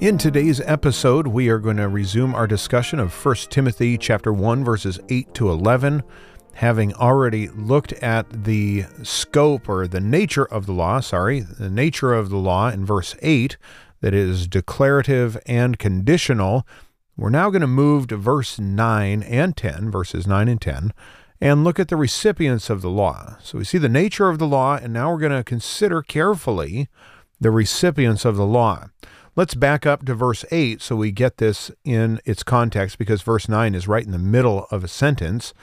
In today's episode, we are going to resume our discussion of 1 Timothy chapter 1 verses 8 to 11 having already looked at the scope or the nature of the law, sorry, the nature of the law in verse 8, that is declarative and conditional, we're now going to move to verse 9 and 10, verses 9 and 10, and look at the recipients of the law. So we see the nature of the law, and now we're going to consider carefully the recipients of the law. Let's back up to verse 8 so we get this in its context because verse 9 is right in the middle of a sentence.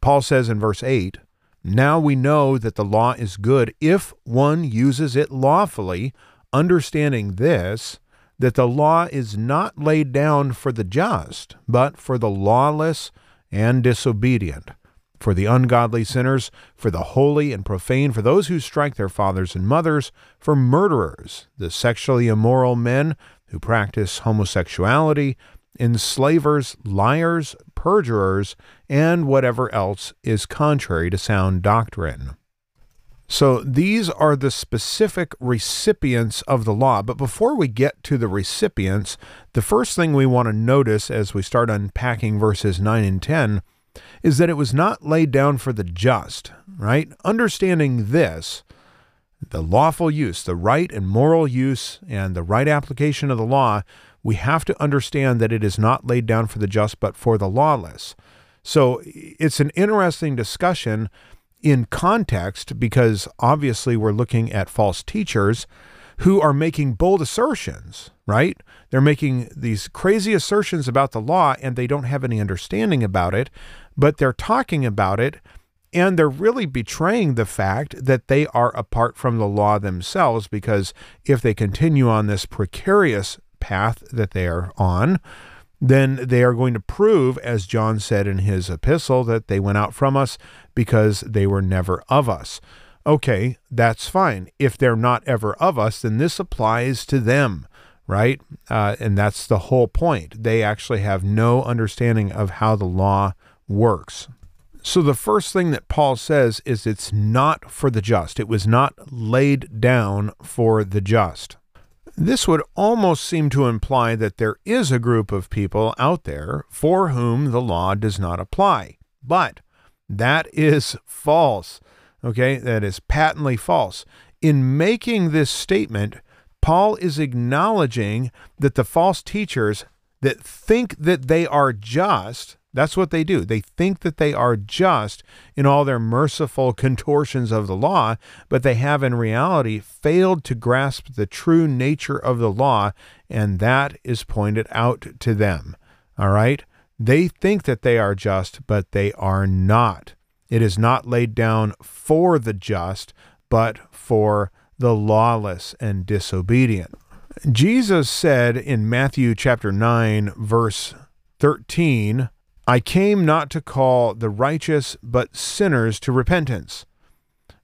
Paul says in verse 8, Now we know that the law is good if one uses it lawfully, understanding this, that the law is not laid down for the just, but for the lawless and disobedient, for the ungodly sinners, for the holy and profane, for those who strike their fathers and mothers, for murderers, the sexually immoral men who practice homosexuality, enslavers, liars, perjurers, and whatever else is contrary to sound doctrine. So these are the specific recipients of the law. But before we get to the recipients, the first thing we want to notice as we start unpacking verses 9 and 10 is that it was not laid down for the just, right? Understanding this, the lawful use, the right and moral use, and the right application of the law we have to understand that it is not laid down for the just, but for the lawless. So it's an interesting discussion in context because obviously we're looking at false teachers who are making bold assertions, right? They're making these crazy assertions about the law and they don't have any understanding about it, but they're talking about it and they're really betraying the fact that they are apart from the law themselves because if they continue on this precarious path that they are on, then they are going to prove, as John said in his epistle, that they went out from us because they were never of us. Okay, that's fine. If they're not ever of us, then this applies to them, right? Uh, and that's the whole point. They actually have no understanding of how the law works. So the first thing that Paul says is it's not for the just. It was not laid down for the just. This would almost seem to imply that there is a group of people out there for whom the law does not apply. But that is false. Okay, that is patently false. In making this statement, Paul is acknowledging that the false teachers that think that they are just that's what they do. They think that they are just in all their merciful contortions of the law, but they have in reality failed to grasp the true nature of the law, and that is pointed out to them. All right? They think that they are just, but they are not. It is not laid down for the just, but for the lawless and disobedient. Jesus said in Matthew chapter 9, verse 13, I came not to call the righteous, but sinners to repentance.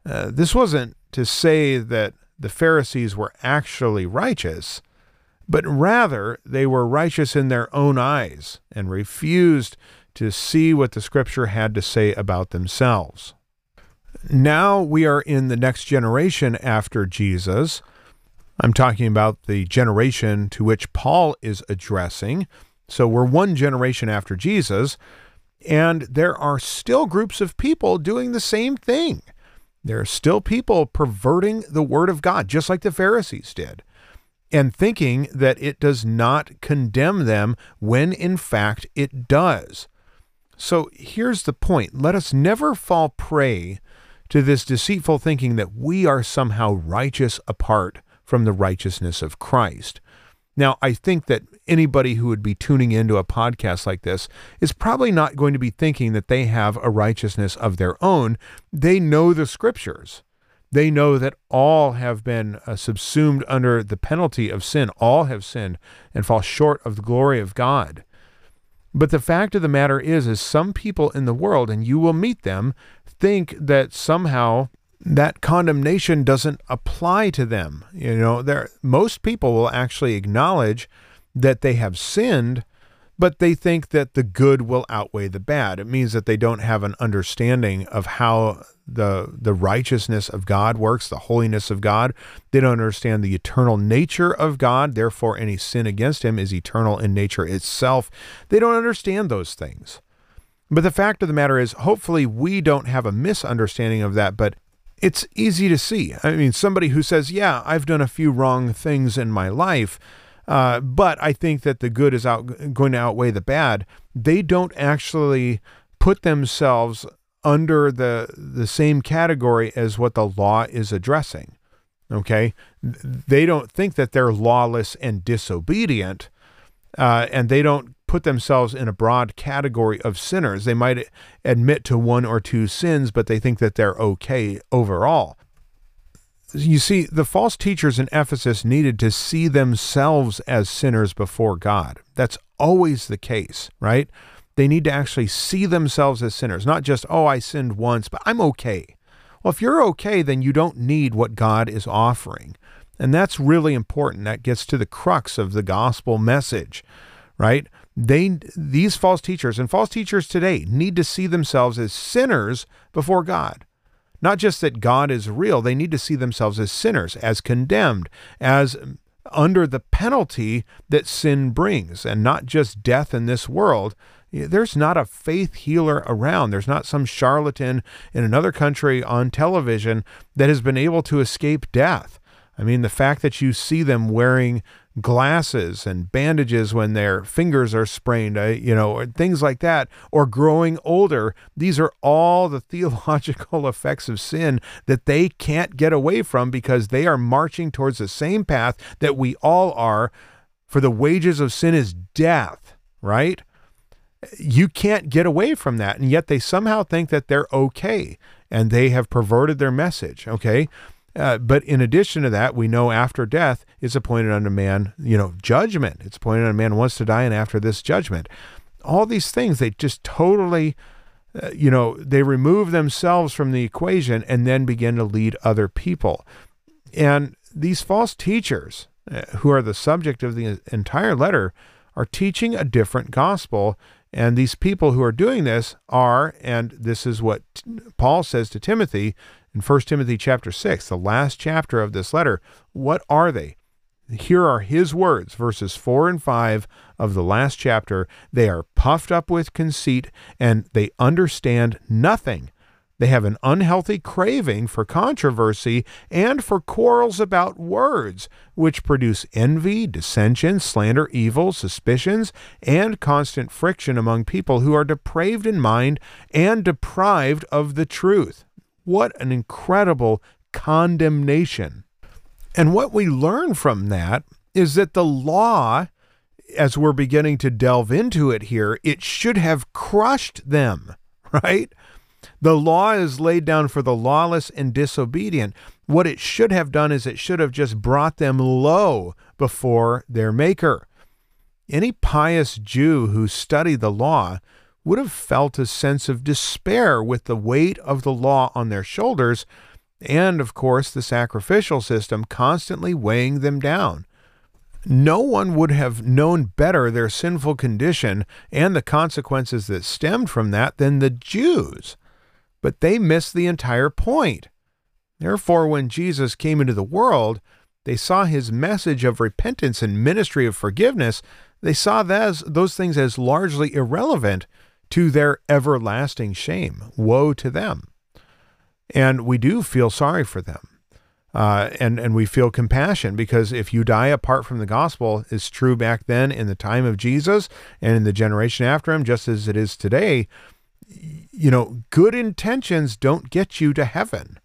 Uh, this wasn't to say that the Pharisees were actually righteous, but rather they were righteous in their own eyes and refused to see what the Scripture had to say about themselves. Now we are in the next generation after Jesus. I'm talking about the generation to which Paul is addressing. So we're one generation after Jesus, and there are still groups of people doing the same thing. There are still people perverting the word of God, just like the Pharisees did, and thinking that it does not condemn them when in fact it does. So here's the point let us never fall prey to this deceitful thinking that we are somehow righteous apart from the righteousness of Christ. Now, I think that anybody who would be tuning into a podcast like this is probably not going to be thinking that they have a righteousness of their own. They know the scriptures. They know that all have been uh, subsumed under the penalty of sin. All have sinned and fall short of the glory of God. But the fact of the matter is, is some people in the world, and you will meet them, think that somehow that condemnation doesn't apply to them. You know, there most people will actually acknowledge that they have sinned, but they think that the good will outweigh the bad. It means that they don't have an understanding of how the the righteousness of God works, the holiness of God. They don't understand the eternal nature of God, therefore any sin against him is eternal in nature itself. They don't understand those things. But the fact of the matter is, hopefully, we don't have a misunderstanding of that, but it's easy to see. I mean, somebody who says, Yeah, I've done a few wrong things in my life, uh, but I think that the good is out, going to outweigh the bad. They don't actually put themselves under the the same category as what the law is addressing. Okay, they don't think that they're lawless and disobedient, uh, and they don't put themselves in a broad category of sinners. They might admit to one or two sins, but they think that they're okay overall you see, the false teachers in Ephesus needed to see themselves as sinners before God. That's always the case, right? They need to actually see themselves as sinners, not just, oh, I sinned once, but I'm okay. Well, if you're okay, then you don't need what God is offering. And that's really important. That gets to the crux of the gospel message, right? They these false teachers and false teachers today need to see themselves as sinners before God. Not just that God is real, they need to see themselves as sinners, as condemned, as under the penalty that sin brings, and not just death in this world. There's not a faith healer around. There's not some charlatan in another country on television that has been able to escape death. I mean, the fact that you see them wearing glasses and bandages when their fingers are sprained, uh, you know, things like that, or growing older. These are all the theological effects of sin that they can't get away from because they are marching towards the same path that we all are. For the wages of sin is death, right? You can't get away from that. And yet they somehow think that they're okay and they have perverted their message, okay? Uh, but in addition to that, we know after death is appointed unto man, you know, judgment. It's appointed unto man once to die, and after this judgment. All these things, they just totally, uh, you know, they remove themselves from the equation and then begin to lead other people. And these false teachers, uh, who are the subject of the entire letter, are teaching a different gospel. And these people who are doing this are, and this is what Paul says to Timothy, in 1 Timothy chapter 6, the last chapter of this letter. What are they? Here are his words, verses 4 and 5 of the last chapter. They are puffed up with conceit and they understand nothing. They have an unhealthy craving for controversy and for quarrels about words, which produce envy, dissension, slander, evil, suspicions, and constant friction among people who are depraved in mind and deprived of the truth. What an incredible condemnation. And what we learn from that is that the law, as we're beginning to delve into it here, it should have crushed them, right? The law is laid down for the lawless and disobedient. What it should have done is it should have just brought them low before their Maker. Any pious Jew who studied the law would have felt a sense of despair with the weight of the law on their shoulders, and of course, the sacrificial system constantly weighing them down. No one would have known better their sinful condition and the consequences that stemmed from that than the Jews. But they missed the entire point. Therefore, when Jesus came into the world, they saw his message of repentance and ministry of forgiveness. They saw those, those things as largely irrelevant to their everlasting shame. Woe to them. And we do feel sorry for them. Uh, and, and we feel compassion because if you die apart from the gospel, it's true back then in the time of Jesus and in the generation after him, just as it is today. You know, good intentions don't get you to heaven.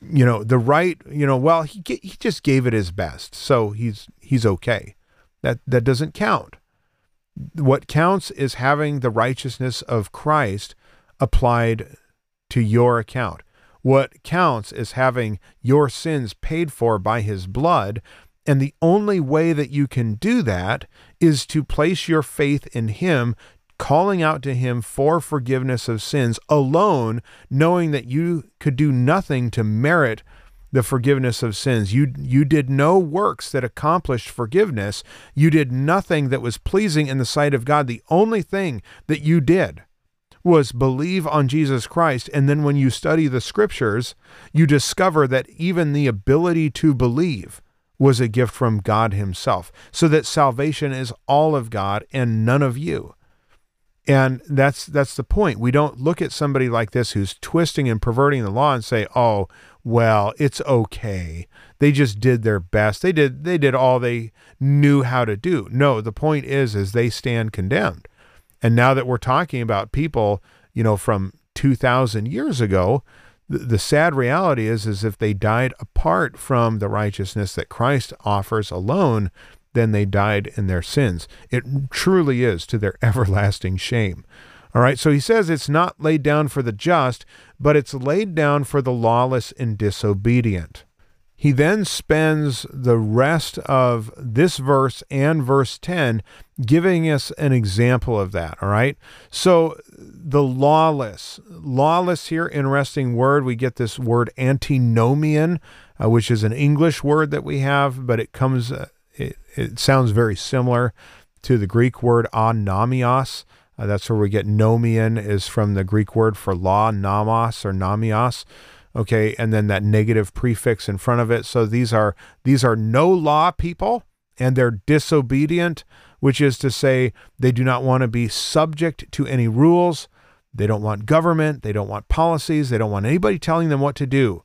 You know, the right, you know, well, he, he just gave it his best, so he's he's okay. That that doesn't count. What counts is having the righteousness of Christ applied to your account. What counts is having your sins paid for by his blood. And the only way that you can do that is to place your faith in Him, calling out to Him for forgiveness of sins alone, knowing that you could do nothing to merit the forgiveness of sins. You, you did no works that accomplished forgiveness. You did nothing that was pleasing in the sight of God. The only thing that you did was believe on Jesus Christ. And then when you study the scriptures, you discover that even the ability to believe was a gift from God Himself, so that salvation is all of God and none of you. And that's that's the point. We don't look at somebody like this who's twisting and perverting the law and say, "Oh, well, it's okay. They just did their best. They did they did all they knew how to do. No, the point is is they stand condemned. And now that we're talking about people, you know, from 2000 years ago, the, the sad reality is is if they died apart from the righteousness that Christ offers alone, then they died in their sins. It truly is to their everlasting shame. All right, so he says it's not laid down for the just, but it's laid down for the lawless and disobedient. He then spends the rest of this verse and verse 10 giving us an example of that. All right. So the lawless, lawless here, interesting word. We get this word antinomian, uh, which is an English word that we have, but it comes, uh, it, it sounds very similar to the Greek word anamios. Uh, that's where we get nomian is from the Greek word for law, nomos or namios. Okay, and then that negative prefix in front of it. So these are these are no law people, and they're disobedient, which is to say they do not want to be subject to any rules. They don't want government. They don't want policies. They don't want anybody telling them what to do.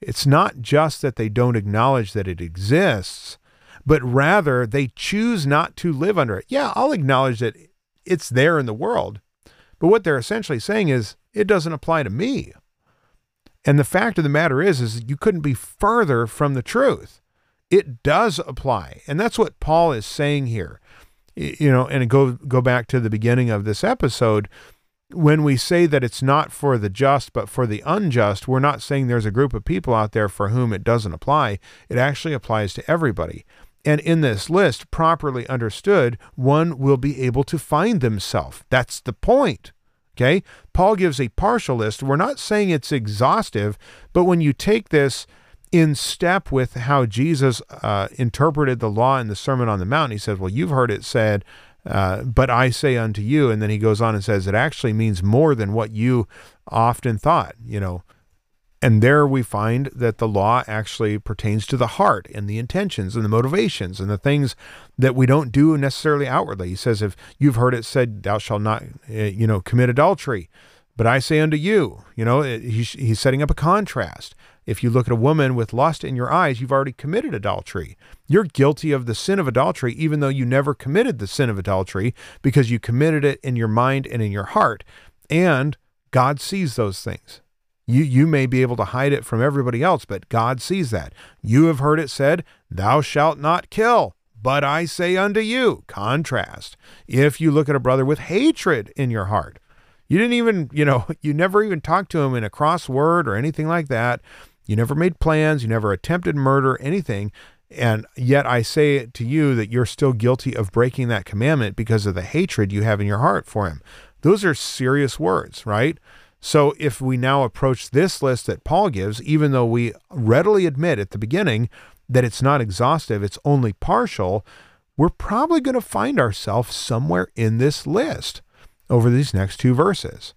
It's not just that they don't acknowledge that it exists, but rather they choose not to live under it. Yeah, I'll acknowledge that it's there in the world. But what they're essentially saying is it doesn't apply to me. And the fact of the matter is is you couldn't be further from the truth. It does apply. And that's what Paul is saying here. You know, and go go back to the beginning of this episode when we say that it's not for the just but for the unjust, we're not saying there's a group of people out there for whom it doesn't apply. It actually applies to everybody. And in this list, properly understood, one will be able to find themselves. That's the point. Okay? Paul gives a partial list. We're not saying it's exhaustive, but when you take this in step with how Jesus uh, interpreted the law in the Sermon on the Mount, he says, Well, you've heard it said, uh, but I say unto you. And then he goes on and says, It actually means more than what you often thought. You know, and there we find that the law actually pertains to the heart and the intentions and the motivations and the things that we don't do necessarily outwardly. He says, if you've heard it said, thou shalt not, eh, you know, commit adultery. But I say unto you, you know, eh, he's, he's setting up a contrast. If you look at a woman with lust in your eyes, you've already committed adultery. You're guilty of the sin of adultery, even though you never committed the sin of adultery because you committed it in your mind and in your heart. And God sees those things. You, you may be able to hide it from everybody else, but God sees that. You have heard it said, Thou shalt not kill. But I say unto you, contrast, if you look at a brother with hatred in your heart, you didn't even, you know, you never even talked to him in a cross word or anything like that. You never made plans. You never attempted murder, anything. And yet I say it to you that you're still guilty of breaking that commandment because of the hatred you have in your heart for him. Those are serious words, right? So if we now approach this list that Paul gives, even though we readily admit at the beginning that it's not exhaustive, it's only partial, we're probably going to find ourselves somewhere in this list over these next two verses.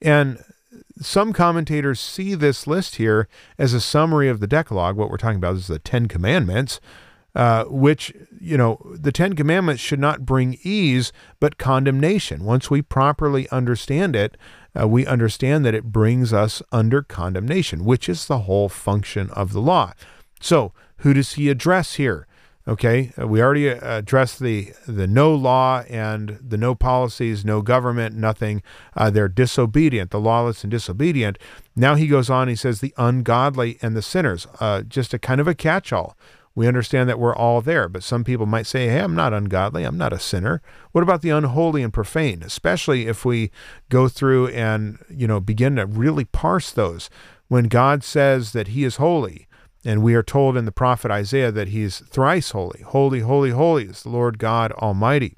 And some commentators see this list here as a summary of the Decalogue. What we're talking about is the Ten Commandments, uh, which, you know, the Ten Commandments should not bring ease, but condemnation. Once we properly understand it, uh, we understand that it brings us under condemnation, which is the whole function of the law. So, who does he address here? Okay, uh, we already uh, addressed the the no law and the no policies, no government, nothing. Uh, they're disobedient, the lawless and disobedient. Now he goes on. He says the ungodly and the sinners. Uh, just a kind of a catch-all. We understand that we're all there, but some people might say, hey, I'm not ungodly. I'm not a sinner. What about the unholy and profane? Especially if we go through and, you know, begin to really parse those. When God says that he is holy, And we are told in the prophet Isaiah that he's thrice holy. Holy, holy, holy is the Lord God Almighty.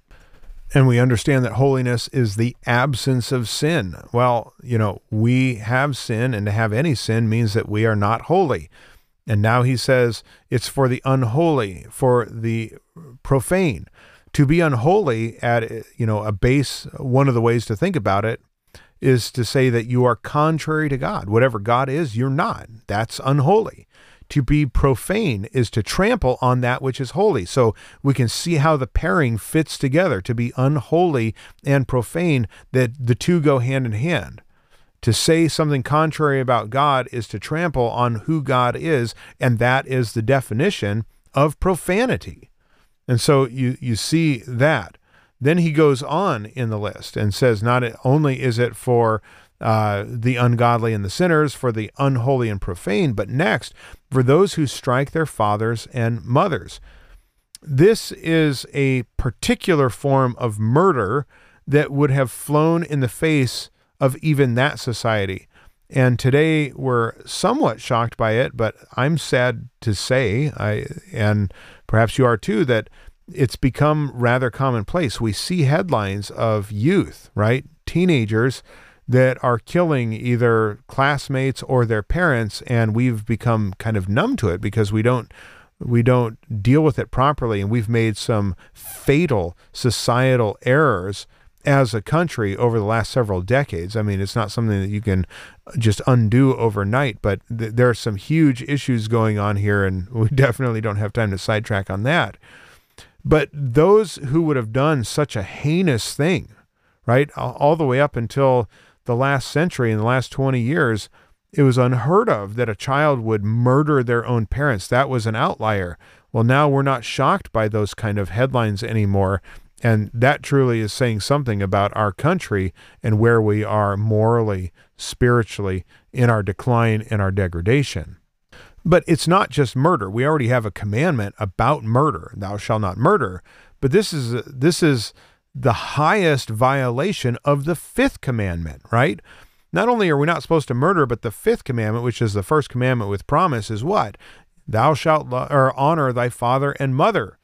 And we understand that holiness is the absence of sin. Well, you know, we have sin, and to have any sin means that we are not holy. And now he says it's for the unholy, for the profane. To be unholy at you know a base one of the ways to think about it is to say that you are contrary to God. Whatever God is, you're not. That's unholy. To be profane is to trample on that which is holy. So we can see how the pairing fits together to be unholy and profane, that the two go hand in hand. To say something contrary about God is to trample on who God is, and that is the definition of profanity. And so you, you see that. Then he goes on in the list and says, not only is it for uh, the ungodly and the sinners, for the unholy and profane, but next, for those who strike their fathers and mothers. This is a particular form of murder that would have flown in the face of even that society. And today we're somewhat shocked by it, but I'm sad to say, I and perhaps you are too, that it's become rather commonplace. We see headlines of youth, right? Teenagers that are killing either classmates or their parents and we've become kind of numb to it because we don't we don't deal with it properly and we've made some fatal societal errors as a country over the last several decades. I mean, it's not something that you can just undo overnight, but th- there are some huge issues going on here, and we definitely don't have time to sidetrack on that. But those who would have done such a heinous thing, right, all the way up until the last century, in the last 20 years, it was unheard of that a child would murder their own parents. That was an outlier. Well, now we're not shocked by those kind of headlines anymore. And that truly is saying something about our country and where we are morally, spiritually, in our decline and our degradation. But it's not just murder. We already have a commandment about murder, thou shalt not murder. But this is this is the highest violation of the fifth commandment, right? Not only are we not supposed to murder, but the fifth commandment, which is the first commandment with promise, is what? Thou shalt lo- or honor thy father and mother.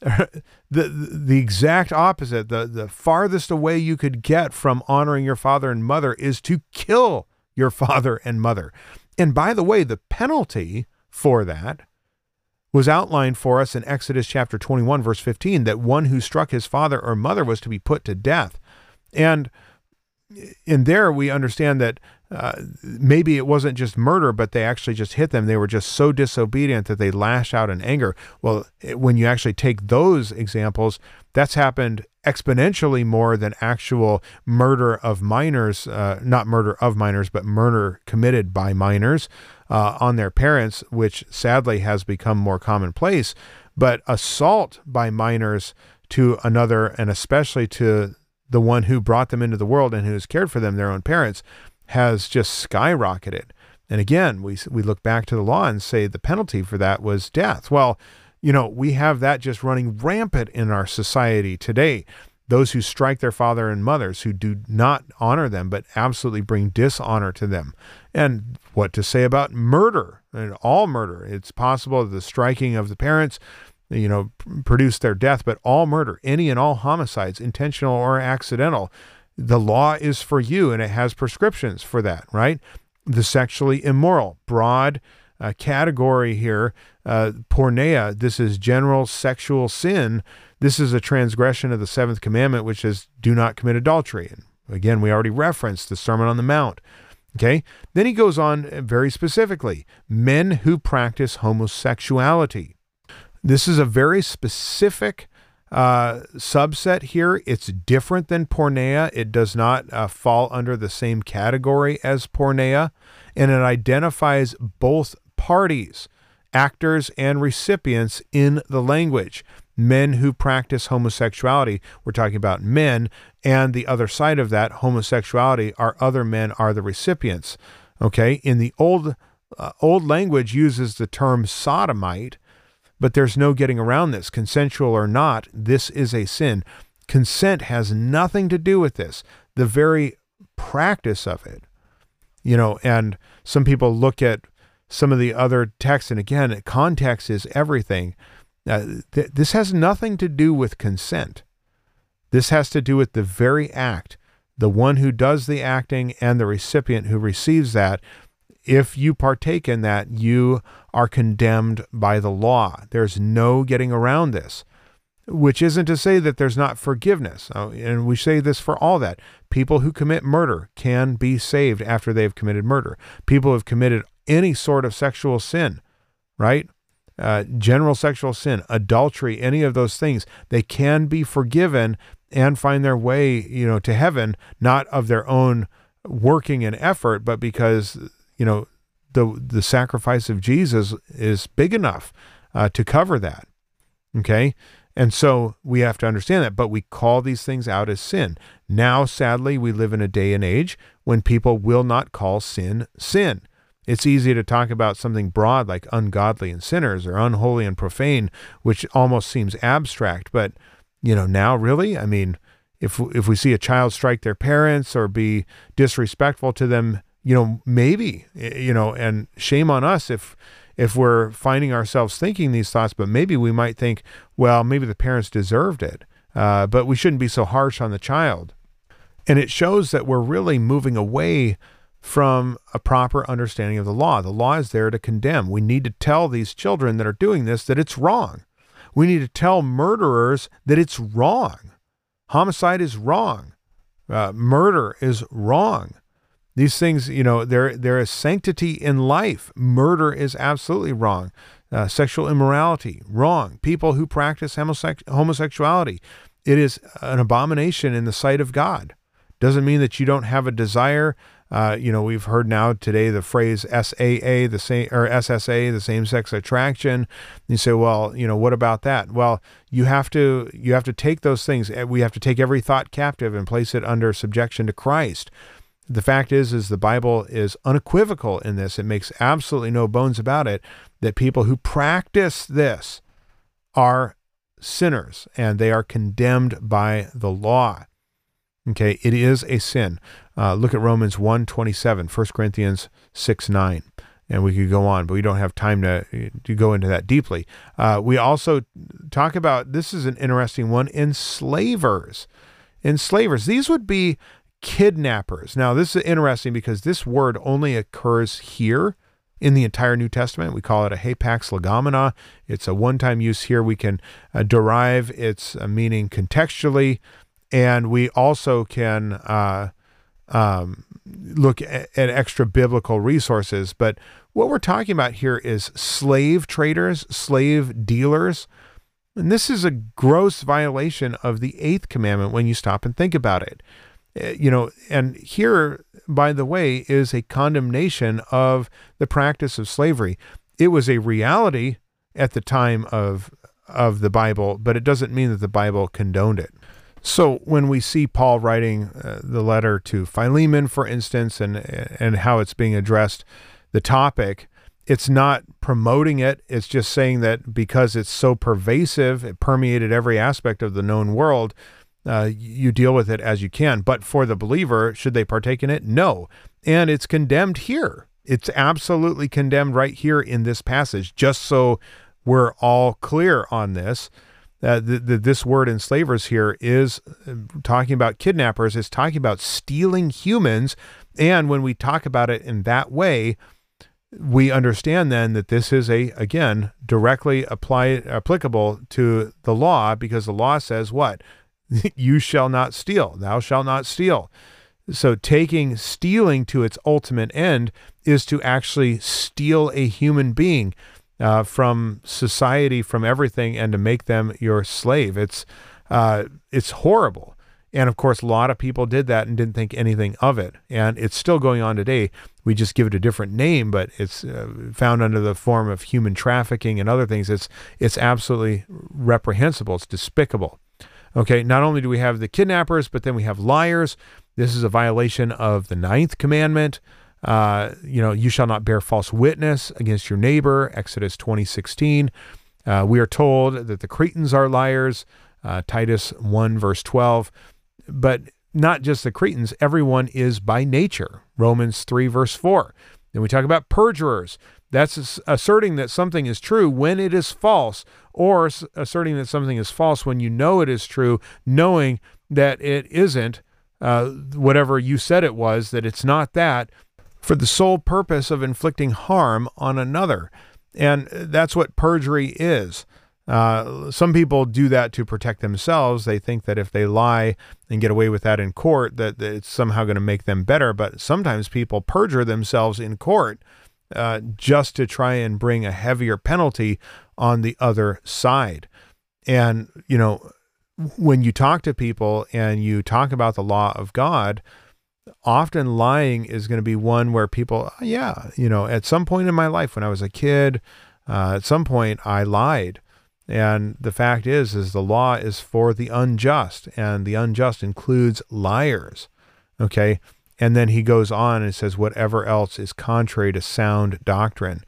the the exact opposite. The the farthest away you could get from honoring your father and mother is to kill your father and mother. And by the way, the penalty for that was outlined for us in Exodus chapter 21, verse 15, that one who struck his father or mother was to be put to death. And in there, we understand that maybe it wasn't just murder, but they actually just hit them. They were just so disobedient that they lash out in anger. Well, when you actually take those examples, that's happened exponentially more than actual murder of minors, uh, not murder of minors, but murder committed by minors uh, on their parents, which sadly has become more commonplace. But assault by minors to another, and especially to the one who brought them into the world and who has cared for them, their own parents, has just skyrocketed. And again, we, we look back to the law and say the penalty for that was death. Well, you know, we have that just running rampant in our society today. Those who strike their father and mothers, who do not honor them, but absolutely bring dishonor to them. And what to say about murder and all murder? It's possible that the striking of the parents, you know, produce their death, but all murder, any and all homicides, intentional or accidental, the law is for you and it has prescriptions for that, right? The sexually immoral, broad uh, category here, uh, porneia, this is general sexual sin. This is a transgression of the seventh commandment, which is do not commit adultery. And again, we already referenced the Sermon on the Mount. Okay. Then he goes on very specifically men who practice homosexuality. This is a very specific uh, subset here. It's different than porneia. It does not uh, fall under the same category as porneia, and it identifies both parties, actors and recipients in the language. Men who practice homosexuality, we're talking about men, and the other side of that, homosexuality, are other men are the recipients. Okay, in the old uh, old language uses the term sodomite, but there's no getting around this. Consensual or not, this is a sin. Consent has nothing to do with this. The very practice of it, you know, and some people look at some of the other texts. And again, context is everything. Uh, th- this has nothing to do with consent. This has to do with the very act, the one who does the acting and the recipient who receives that. If you partake in that, you are condemned by the law. There's no getting around this which isn't to say that there's not forgiveness. Uh, and we say this for all that. People who commit murder can be saved after they've committed murder. People who have committed any sort of sexual sin, right? Uh, general sexual sin, adultery, any of those things, they can be forgiven and find their way, you know, to heaven, not of their own working and effort, but because, you know, the the sacrifice of Jesus is big enough uh, to cover that. Okay. And so we have to understand that, but we call these things out as sin. Now, sadly, we live in a day and age when people will not call sin sin. It's easy to talk about something broad like ungodly and sinners or unholy and profane, which almost seems abstract. But, you know, now really, I mean, if, if we see a child strike their parents or be disrespectful to them, you know, maybe, you know, and shame on us if if we're finding ourselves thinking these thoughts, but maybe we might think, well, maybe the parents deserved it, uh, but we shouldn't be so harsh on the child. And it shows that we're really moving away from a proper understanding of the law. The law is there to condemn. We need to tell these children that are doing this that it's wrong. We need to tell murderers that it's wrong. Homicide is wrong. Uh, murder is wrong. These things, you know, there there is sanctity in life. Murder is absolutely wrong. Uh, sexual immorality, wrong. People who practice homosexuality, it is an abomination in the sight of God. Doesn't mean that you don't have a desire. Uh, you know, we've heard now today the phrase SAA, the same or SSA, the same-sex attraction. You say, well, you know, what about that? Well, you have to you have to take those things. We have to take every thought captive and place it under subjection to Christ the fact is is the bible is unequivocal in this it makes absolutely no bones about it that people who practice this are sinners and they are condemned by the law okay it is a sin uh, look at romans 1 27 1 corinthians 6 9 and we could go on, but we don't have time to to go into that deeply. Uh, we also talk about this is an interesting one enslavers. Enslavers. These would be kidnappers. Now, this is interesting because this word only occurs here in the entire New Testament. We call it a hapax legomena. It's a one time use here. We can uh, derive its uh, meaning contextually, and we also can uh, um, look at, at extra biblical resources. But what we're talking about here is slave traders, slave dealers. And this is a gross violation of the eighth commandment when you stop and think about it. Eh, you know, and here, by the way, is a condemnation of the practice of slavery. It was a reality at the time of of the Bible, but it doesn't mean that the Bible condoned it. So when we see Paul writing uh, the letter to Philemon, for instance, and and how it's being addressed, the topic, it's not promoting it. It's just saying that because it's so pervasive, it permeated every aspect of the known world uh, you deal with it as you can. But for the believer, should they partake in it? No. And it's condemned here. It's absolutely condemned right here in this passage, just so we're all clear on this. Uh, the, the, this word enslavers here is uh, talking about kidnappers, it's talking about stealing humans. And when we talk about it in that way, we understand then that this is a again directly apply applicable to the law because the law says what you shall not steal. Thou shalt not steal. So, taking stealing to its ultimate end is to actually steal a human being uh, from society, from everything, and to make them your slave. It's uh, it's horrible. And of course, a lot of people did that and didn't think anything of it. And it's still going on today. We just give it a different name, but it's uh, found under the form of human trafficking and other things. It's it's absolutely reprehensible. It's despicable. Okay, not only do we have the kidnappers, but then we have liars. This is a violation of the ninth commandment. Uh, you know, you shall not bear false witness against your neighbor, Exodus 20, 16. Uh, we are told that the Cretans are liars, uh, Titus 1, verse 12. But not just the Cretans, everyone is by nature, Romans 3, verse 4. Then we talk about perjurers. That's asserting that something is true when it is false, or asserting that something is false when you know it is true, knowing that it isn't uh, whatever you said it was, that it's not that, for the sole purpose of inflicting harm on another. And that's what perjury is. Uh, some people do that to protect themselves. They think that if they lie and get away with that in court, that, that it's somehow going to make them better. But sometimes people perjure themselves in court uh, just to try and bring a heavier penalty on the other side. And, you know, when you talk to people and you talk about the law of God, often lying is going to be one where people, yeah, you know, at some point in my life when I was a kid, uh, at some point I lied. And the fact is, is the law is for the unjust, and the unjust includes liars. Okay. And then he goes on and says, whatever else is contrary to sound doctrine.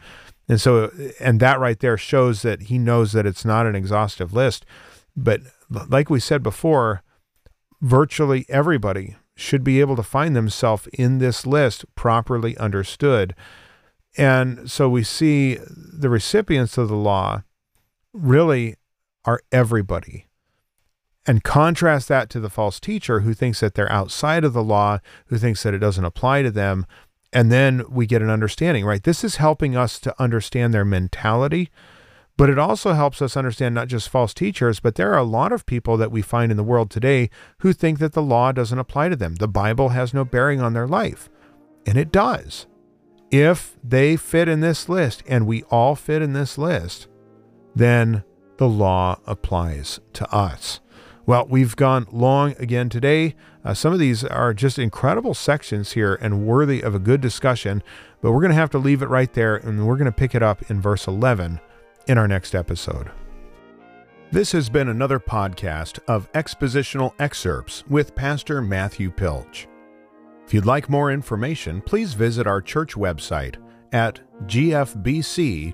And so, and that right there shows that he knows that it's not an exhaustive list. But like we said before, virtually everybody should be able to find themselves in this list properly understood. And so we see the recipients of the law really are everybody. And contrast that to the false teacher who thinks that they're outside of the law, who thinks that it doesn't apply to them. And then we get an understanding, right? This is helping us to understand their mentality, but it also helps us understand not just false teachers, but there are a lot of people that we find in the world today who think that the law doesn't apply to them. The Bible has no bearing on their life. And it does. If they fit in this list, and we all fit in this list, then the law applies to us. Well, we've gone long again today. Uh, some of these are just incredible sections here and worthy of a good discussion, but we're going to have to leave it right there and we're going to pick it up in verse 11 in our next episode. This has been another podcast of expositional excerpts with Pastor Matthew Pilch. If you'd like more information, please visit our church website at gfbc.net.